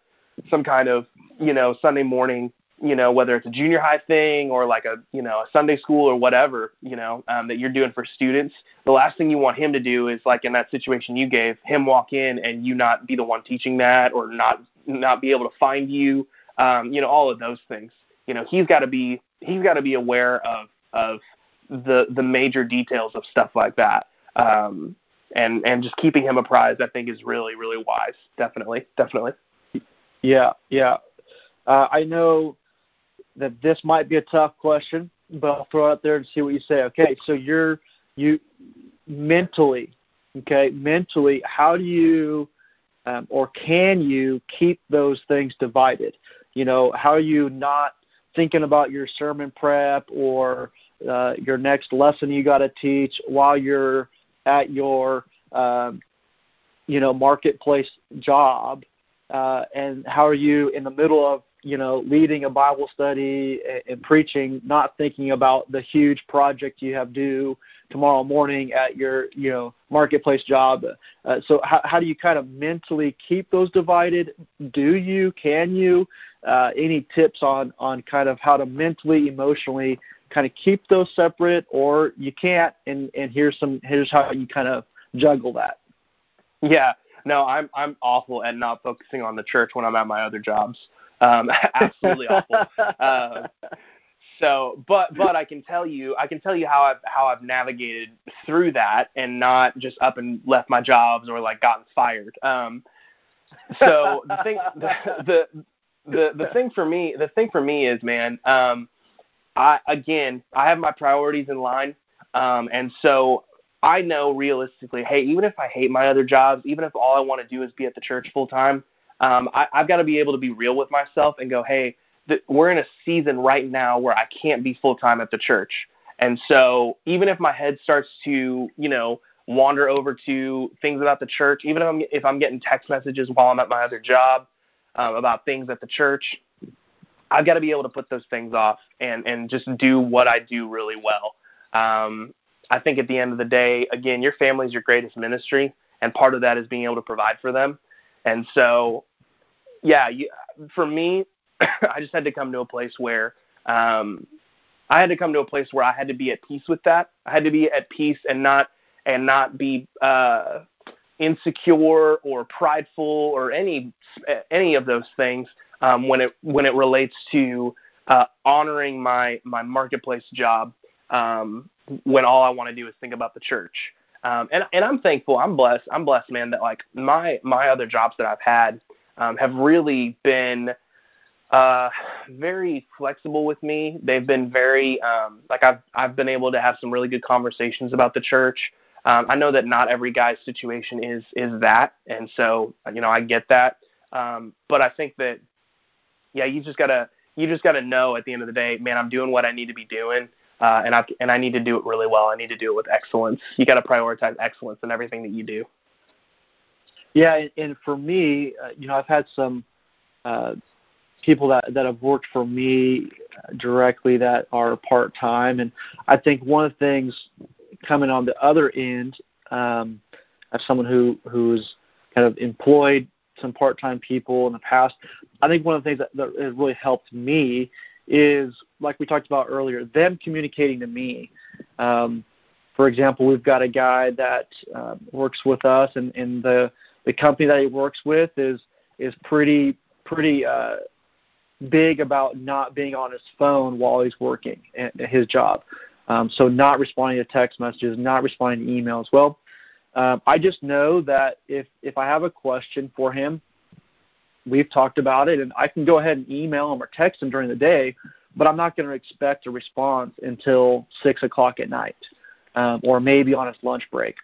some kind of you know Sunday morning you know, whether it's a junior high thing or like a, you know, a Sunday school or whatever, you know, um, that you're doing for students, the last thing you want him to do is like in that situation you gave, him walk in and you not be the one teaching that or not not be able to find you, um, you know, all of those things. You know, he's got to be he's got to be aware of of the the major details of stuff like that. Um, and and just keeping him apprised, I think, is really really wise. Definitely, definitely. Yeah, yeah. Uh, I know that this might be a tough question, but I'll throw it out there and see what you say. Okay, so you're you mentally, okay, mentally, how do you um, or can you keep those things divided? You know, how are you not thinking about your sermon prep or uh, your next lesson you got to teach while you're at your um, you know marketplace job, uh, and how are you in the middle of you know leading a Bible study and, preaching, not thinking about the huge project you have due tomorrow morning at your you know marketplace job. Uh, so how, how do you kind of mentally keep those divided? Do you? Can you? Uh, any tips on on kind of how to mentally, emotionally kind of keep those separate, or you can't? And and here's some here's how you kind of juggle that. Yeah, no, I'm I'm awful at not focusing on the church when I'm at my other jobs. Um, absolutely awful. Uh, so, but but I can tell you, I can tell you how I've how I've navigated through that and not just up and left my jobs or like gotten fired. Um, so the thing, the, the the the thing for me, the thing for me is, man, um, I again, I have my priorities in line, um, and so I know realistically, hey, even if I hate my other jobs, even if all I want to do is be at the church full time, um, I, I've got to be able to be real with myself and go, hey, th- we're in a season right now where I can't be full time at the church. And so even if my head starts to, you know, wander over to things about the church, even if I'm if I'm getting text messages while I'm at my other job um, about things at the church, I've got to be able to put those things off and and just do what I do really well. Um, I think at the end of the day, again, your family is your greatest ministry, and part of that is being able to provide for them. And so, yeah, you, for me, I just had to come to a place where um, I had to come to a place where I had to be at peace with that. I had to be at peace and not and not be uh, insecure or prideful or any any of those things um, when it when it relates to uh, honoring my my marketplace job um, when all I want to do is think about the church. Um, and and I'm thankful. I'm blessed. I'm blessed, man. That like my my other jobs that I've had um, have really been uh, very flexible with me. They've been very um, like I've I've been able to have some really good conversations about the church. Um, I know that not every guy's situation is is that, and so you know I get that. Um, but I think that yeah, you just gotta you just gotta know at the end of the day, man, I'm doing what I need to be doing uh, and I and I need to do it really well. I need to do it with excellence. You got to prioritize excellence in everything that you do. Yeah, and for me, uh, you know, I've had some uh, people that that have worked for me directly that are part time, and I think one of the things coming on the other end, um, as someone who who's kind of employed some part time people in the past, I think one of the things that, that has really helped me is like we talked about earlier, them communicating to me. Um, for example, we've got a guy that uh, works with us, and, and the the company that he works with is is pretty pretty uh, big about not being on his phone while he's working at his job. Um, so not responding to text messages, not responding to emails. Well, um, I just know that if if I have a question for him, we've talked about it, and I can go ahead and email him or text him during the day, but I'm not going to expect a response until six o'clock at night, um, or maybe on his lunch break.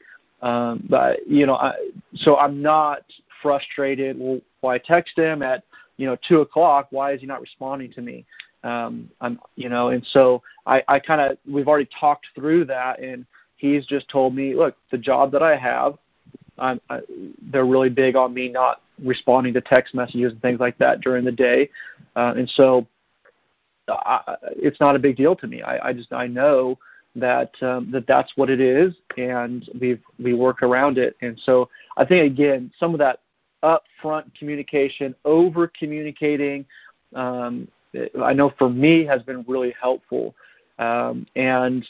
Um, but you know, I, so I'm not frustrated. Well, why text him at you know two o'clock? Why is he not responding to me? Um, I'm you know, and so I, I kind of we've already talked through that, and he's just told me, look, the job that I have, I'm, I, they're really big on me not responding to text messages and things like that during the day, uh, and so I, it's not a big deal to me. I, I just I know that um, that that's what it is, and we we work around it. And so I think again, some of that upfront communication, over communicating, um, I know for me has been really helpful. Um, and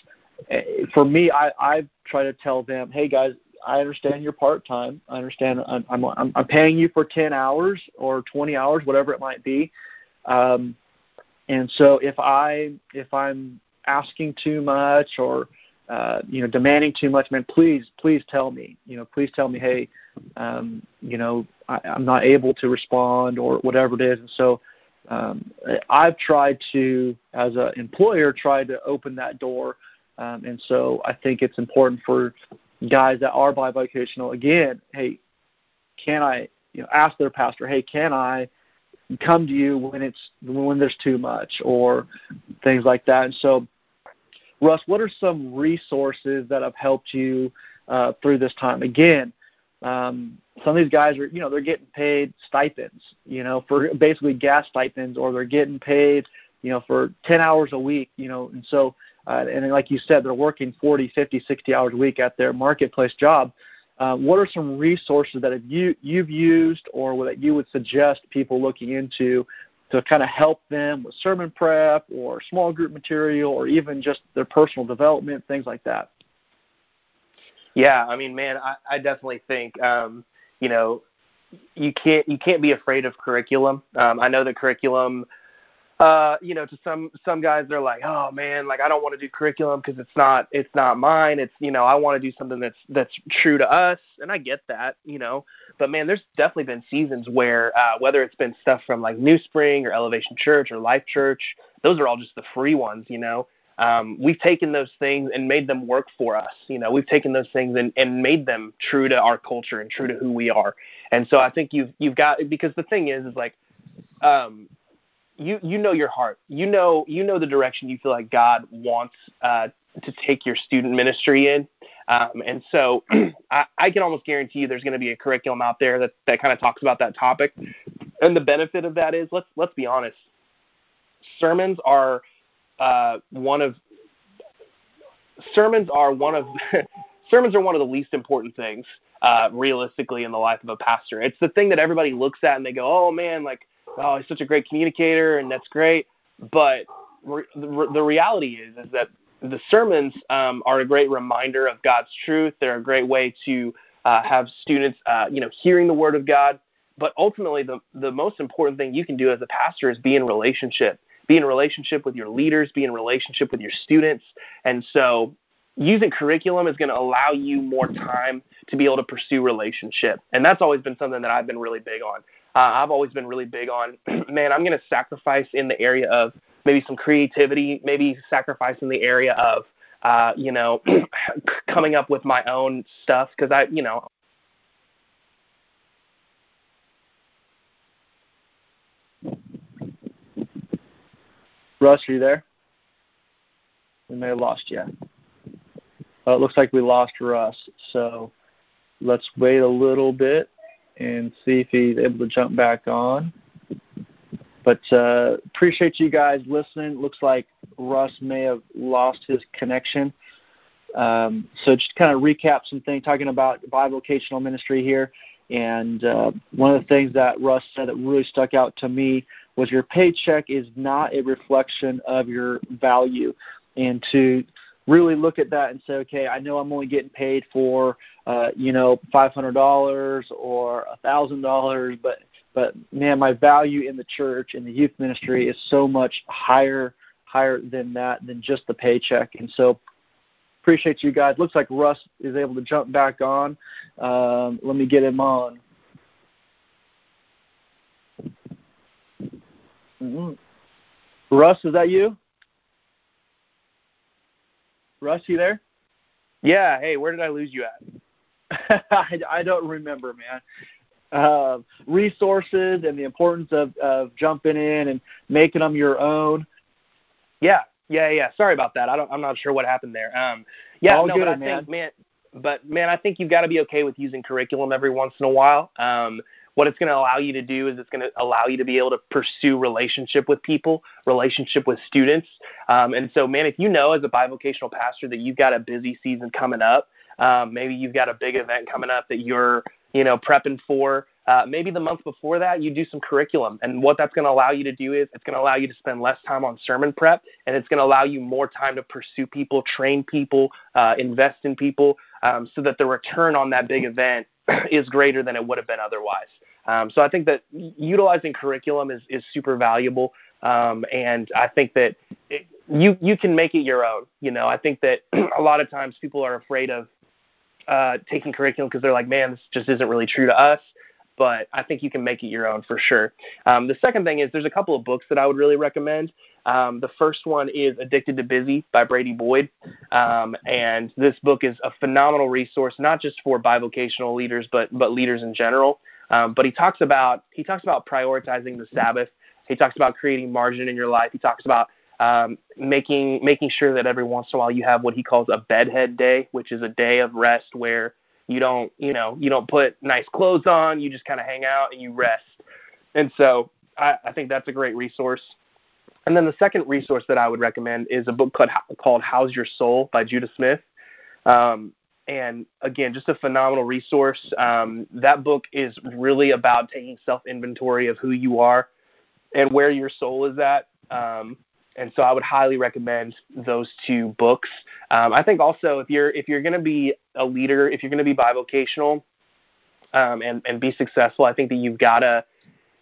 eh, for me, I I try to tell them, hey guys, I understand you're part time. I understand I'm, I'm I'm paying you for 10 hours or 20 hours, whatever it might be. Um, and so if I if I'm asking too much or uh, you know demanding too much, man, please please tell me. You know, please tell me, hey, um, you know, I, I'm not able to respond or whatever it is. And so um, I've tried to, as an employer, try to open that door. Um, and so I think it's important for guys that are bivocational, again, hey, can I, you know, ask their pastor, hey, can I come to you when it's when there's too much or things like that. And so, Russ, what are some resources that have helped you uh, through this time? Again, um, some of these guys are, you know, they're getting paid stipends, you know, for basically gas stipends, or they're getting paid, you know, for 10 hours a week, you know, and so, uh, and like you said, they're working 40, 50, 60 hours a week at their marketplace job. Uh, what are some resources that have you you've used or that you would suggest people looking into to kind of help them with sermon prep or small group material or even just their personal development, things like that? Yeah, I mean, man, I, I definitely think um, you know you can't you can't be afraid of curriculum. Um, I know that curriculum uh, you know, to some some guys they're like, oh man, like I don't want to do curriculum because it's not it's not mine. It's you know I want to do something that's that's true to us, and I get that, you know. But man, there's definitely been seasons where uh, whether it's been stuff from like NewSpring or Elevation Church or Life Church, those are all just the free ones, you know. Um, we've taken those things and made them work for us. You know, we've taken those things and, and made them true to our culture and true to who we are. And so I think you've you've got because the thing is is like um, you you know your heart. You know you know the direction you feel like God wants uh, to take your student ministry in. Um, and so I, I can almost guarantee you there's going to be a curriculum out there that, that kind of talks about that topic. And the benefit of that is let's let's be honest. Sermons are uh, one of sermons are one of sermons are one of the least important things uh, realistically in the life of a pastor. It's the thing that everybody looks at and they go, "Oh man, like oh, he's such a great communicator, and that's great. But re- the, reality is, is that the sermons um, are a great reminder of God's truth. They're a great way to uh, have students, uh, you know, hearing the Word of God. But ultimately, the the most important thing you can do as a pastor is be in relationship. Be in relationship with your leaders. Be in relationship with your students. And so, using curriculum is going to allow you more time to be able to pursue relationship. And that's always been something that I've been really big on. Uh, I've always been really big on, man, I'm going to sacrifice in the area of maybe some creativity, maybe sacrifice in the area of, uh, you know, coming up with my own stuff because I, you know, Russ, are you there? We may have lost you. It looks like we lost Russ. So let's wait a little bit and see if he's able to jump back on. But uh, appreciate you guys listening. Looks like Russ may have lost his connection. Um, so just kind of recap some things, talking about bivocational ministry here. And uh, one of the things that Russ said that really stuck out to me was your paycheck is not a reflection of your value. And to really look at that and say, okay, I know I'm only getting paid for, uh, you know, five hundred dollars or a thousand dollars, but but man, my value in the church in the youth ministry is so much higher higher than that than just the paycheck. And so appreciate you guys. Looks like Russ is able to jump back on. Um, let me get him on. Mm-hmm. Russ, is that you? Russ, you there? Yeah. Hey, where did I lose you at? I, I don't remember, man. Uh, resources and the importance of, of jumping in and making them your own. Yeah, yeah, yeah. Sorry about that. I don't. I'm not sure what happened there. Um, yeah, All no, good, but I man. think, man, but man, I think you've got to be okay with using curriculum every once in a while. Um, what it's going to allow you to do is it's going to allow you to be able to pursue relationship with people, relationship with students. Um, and so, man, if you know as a bivocational pastor that you've got a busy season coming up, um, maybe you've got a big event coming up that you're, you know, prepping for. Uh, maybe the month before that, you do some curriculum. And what that's going to allow you to do is it's going to allow you to spend less time on sermon prep, and it's going to allow you more time to pursue people, train people, uh, invest in people, um, so that the return on that big event is greater than it would have been otherwise. Um, so I think that utilizing curriculum is, is super valuable, um, and I think that it, you you can make it your own. You know, I think that a lot of times people are afraid of uh, taking curriculum because they're like, man, this just isn't really true to us. But I think you can make it your own for sure. Um, the second thing is there's a couple of books that I would really recommend. Um, the first one is Addicted to Busy by Brady Boyd. Um, and this book is a phenomenal resource, not just for bivocational leaders, but, but leaders in general. Um, but he talks about he talks about prioritizing the Sabbath. He talks about creating margin in your life. He talks about um, making making sure that every once in a while you have what he calls a bedhead day, which is a day of rest where You don't, you know, you don't put nice clothes on. You just kind of hang out and you rest. And so I, I think that's a great resource. And then the second resource that I would recommend is a book called, called How's Your Soul by Judah Smith. Um, and again, just a phenomenal resource. Um, that book is really about taking self inventory of who you are and where your soul is at. Um, and so I would highly recommend those two books. Um, I think also if you're if you're going to be a leader, if you're going to be bivocational um, and and be successful, I think that you've got to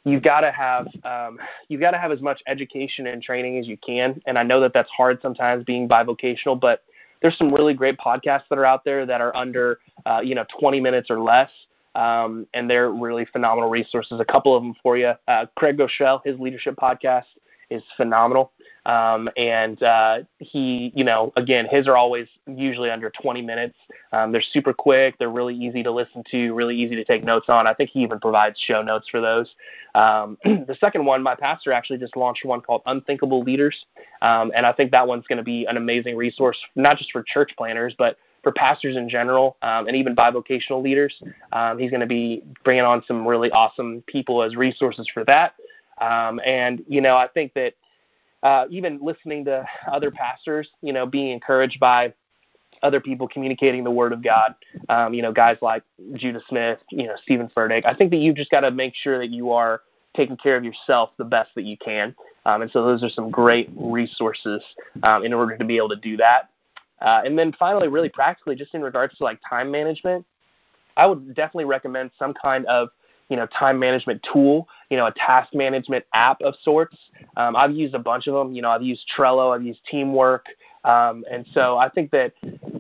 you've got to have um, you've got to have as much education and training as you can. And I know that that's hard sometimes being bivocational, but there's some really great podcasts that are out there that are under uh, you know 20 minutes or less. Um, and they're really phenomenal resources. A couple of them for you. Uh, Craig Groeschel, his leadership podcast is phenomenal. Um, and uh, he, you know, again, his are always usually under 20 minutes. Um, they're super quick. They're really easy to listen to, really easy to take notes on. I think he even provides show notes for those. Um, the second one, my pastor actually just launched one called Unthinkable Leaders. Um, and I think that one's going to be an amazing resource, not just for church planters, but for pastors in general um, and even bivocational leaders. Um, he's going to be bringing on some really awesome people as resources for that. Um, and, you know, I think that uh, even listening to other pastors, you know, being encouraged by other people communicating the word of God, um, you know, guys like Judah Smith, you know, Steven Furtick. I think that you've just got to make sure that you are taking care of yourself the best that you can. Um, and so those are some great resources um, in order to be able to do that. Uh, and then finally, really practically, just in regards to like time management, I would definitely recommend some kind of you know time management tool, you know a task management app of sorts. Um, I've used a bunch of them. You know I've used Trello, I've used Teamwork, um, and so I think that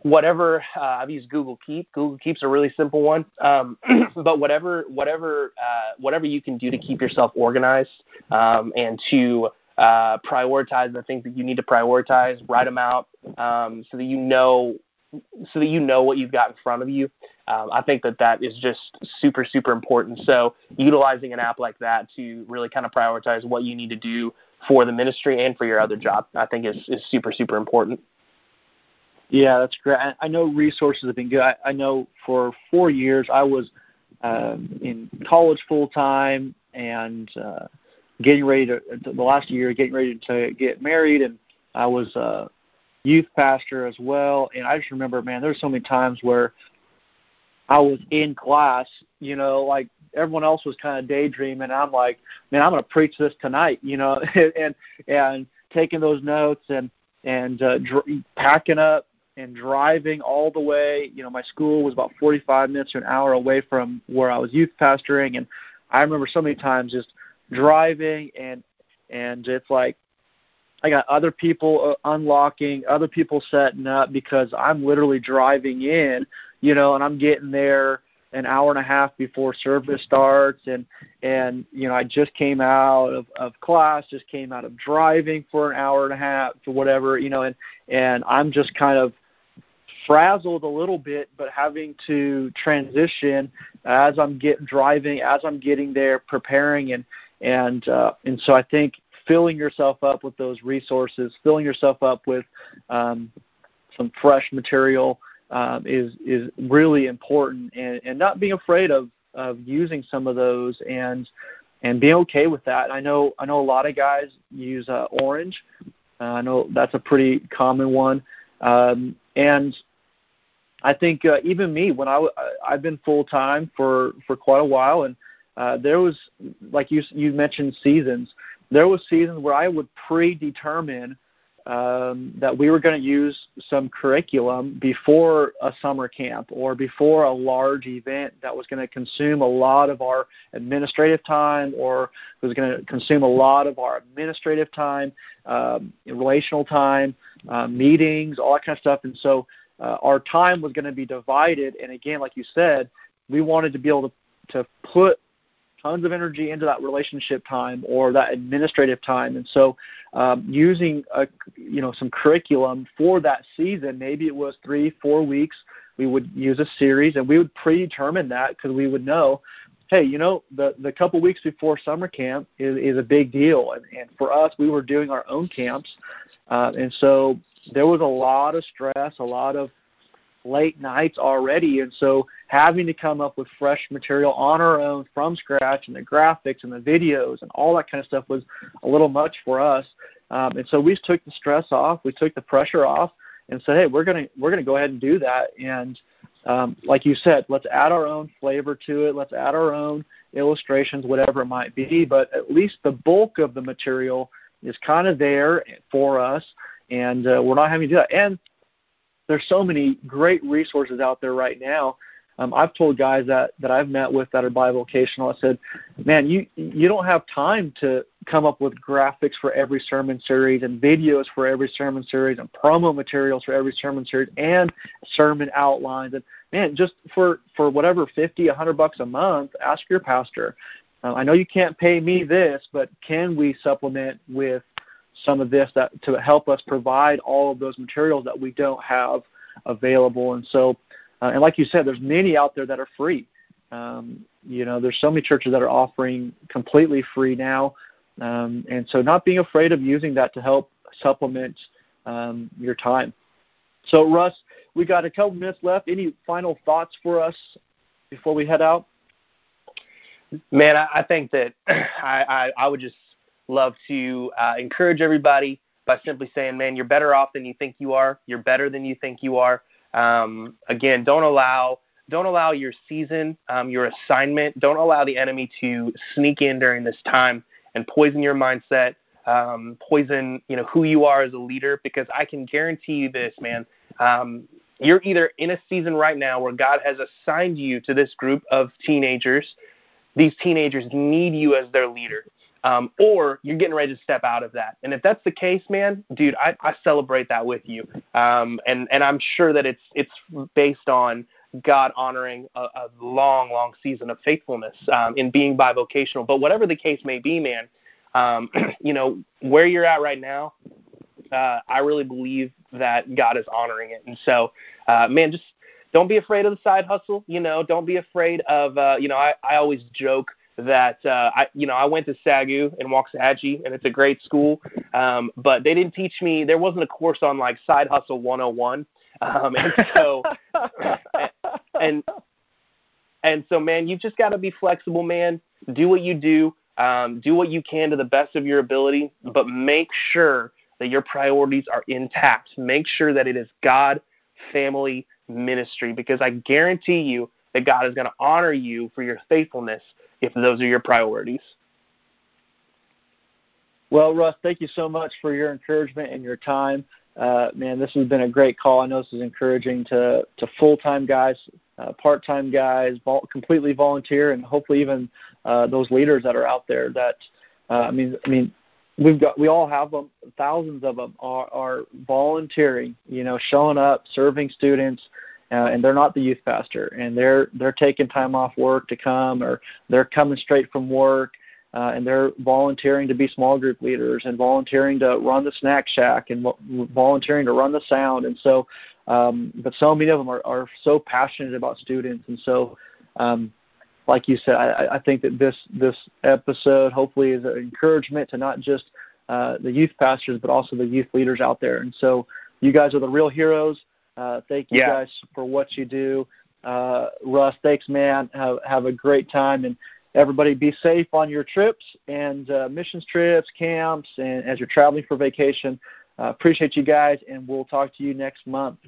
whatever uh, I've used Google Keep. Google Keep's a really simple one, um, but whatever whatever uh, whatever you can do to keep yourself organized um, and to uh, prioritize the things that you need to prioritize, write them out um, so that you know so that you know what you've got in front of you. Um, I think that that is just super, super important. So utilizing an app like that to really kind of prioritize what you need to do for the ministry and for your other job, I think is, is super, super important. Yeah, that's great. I know resources have been good. I, I know for four years I was um, in college full time and uh, getting ready to the last year getting ready to get married, and I was a youth pastor as well. And I just remember, man, there's so many times where I was in class, you know, like everyone else was kind of daydreaming. And I'm like, man, I'm going to preach this tonight, you know, and and taking those notes and and uh, dr- packing up and driving all the way. You know, my school was about 45 minutes to an hour away from where I was youth pastoring, and I remember so many times just driving and and it's like I got other people uh, unlocking, other people setting up because I'm literally driving in, you know, and I'm getting there an hour and a half before service starts. And and you know I just came out of of class just came out of driving for an hour and a half to whatever you know and and I'm just kind of frazzled a little bit but having to transition as I'm get driving as I'm getting there preparing and and uh and so I think filling yourself up with those resources, filling yourself up with um, some fresh material um, is is really important, and, and not being afraid of of using some of those and and being okay with that. I know I know a lot of guys use uh, Orange. Uh, I know that's a pretty common one, um, and I think uh, even me when I I've been full time for for quite a while, and uh, there was like you you mentioned seasons there was seasons where I would predetermine um, that we were going to use some curriculum before a summer camp or before a large event that was going to consume a lot of our administrative time or was going to consume a lot of our administrative time, um, relational time, uh, meetings, all that kind of stuff. And so uh, our time was going to be divided. And again, like you said, we wanted to be able to, to put tons of energy into that relationship time or that administrative time. And so, um, using a, you know some curriculum for that season, maybe it was three, four weeks. We would use a series, and we would predetermine that because we would know, hey, you know, the the couple weeks before summer camp is, is a big deal. And, and for us, we were doing our own camps, uh, and so there was a lot of stress, a lot of late nights already. And so having to come up with fresh material on our own from scratch and the graphics and the videos and all that kind of stuff was a little much for us. Um, and so we took the stress off, we took the pressure off, and said, hey, we're gonna we're gonna go ahead and do that. And um, like you said, let's add our own flavor to it. Let's add our own illustrations, whatever it might be. But at least the bulk of the material is kind of there for us, and uh, we're not having to do that. And there's so many great resources out there right now. Um, I've told guys that that I've met with that are bivocational. I said, "Man, you you don't have time to come up with graphics for every sermon series and videos for every sermon series and promo materials for every sermon series and sermon outlines and man, just for for whatever fifty, a hundred bucks a month, ask your pastor. Uh, I know you can't pay me this, but can we supplement with some of this that to help us provide all of those materials that we don't have available. And so, uh, and like you said, there's many out there that are free. Um, you know, there's so many churches that are offering completely free now, um, and so not being afraid of using that to help supplement um, your time. So, Russ, we got a couple minutes left. Any final thoughts for us before we head out? Man, I, I think that I, I, I would just love to uh, encourage everybody by simply saying, man, you're better off than you think you are. You're better than you think you are. Um, again, don't allow don't allow your season, um, your assignment, don't allow the enemy to sneak in during this time and poison your mindset, um, poison you know who you are as a leader. Because I can guarantee you this, man. Um, you're either in a season right now where God has assigned you to this group of teenagers. These teenagers need you as their leader um, or you're getting ready to step out of that. And if that's the case, man, dude, I, I celebrate that with you. Um, and and I'm sure that it's it's based on God honoring a, a long, long season of faithfulness um, in being bivocational. But whatever the case may be, man, um, you know where you're at right now. Uh, I really believe that God is honoring it, and so, uh, man, just don't be afraid of the side hustle. You know, don't be afraid of. Uh, you know, I I always joke that uh, I, you know, I went to SAGU in Waxahachie, and it's a great school. Um, but they didn't teach me. There wasn't a course on like side hustle 101. Um, and so, and and so, man, you've just got to be flexible, man. Do what you do. Um, do what you can to the best of your ability, but make sure that your priorities are intact. Make sure that it is God, family, ministry, because I guarantee you that God is going to honor you for your faithfulness if those are your priorities. Well, Russ, thank you so much for your encouragement and your time. Uh, man, this has been a great call. I know this is encouraging to, to full time guys, uh, part time guys, vol- completely volunteer, and hopefully even uh, those leaders that are out there. That uh, I mean, I mean, we've got we all have them. Thousands of them are, are volunteering. You know, showing up, serving students, uh, and they're not the youth pastor, and they're they're taking time off work to come, or they're coming straight from work, uh, and they're volunteering to be small group leaders, and volunteering to run the snack shack, and volunteering to run the sound, and so, um, but so many of them are, are so passionate about students, and so. Um, like you said, I, I think that this this episode hopefully is an encouragement to not just uh, the youth pastors, but also the youth leaders out there. And so, you guys are the real heroes. Uh, thank you yeah. guys for what you do. Uh, Russ, thanks, man. Have, have a great time. And everybody be safe on your trips and uh, missions trips, camps, and as you're traveling for vacation. Uh, appreciate you guys, and we'll talk to you next month.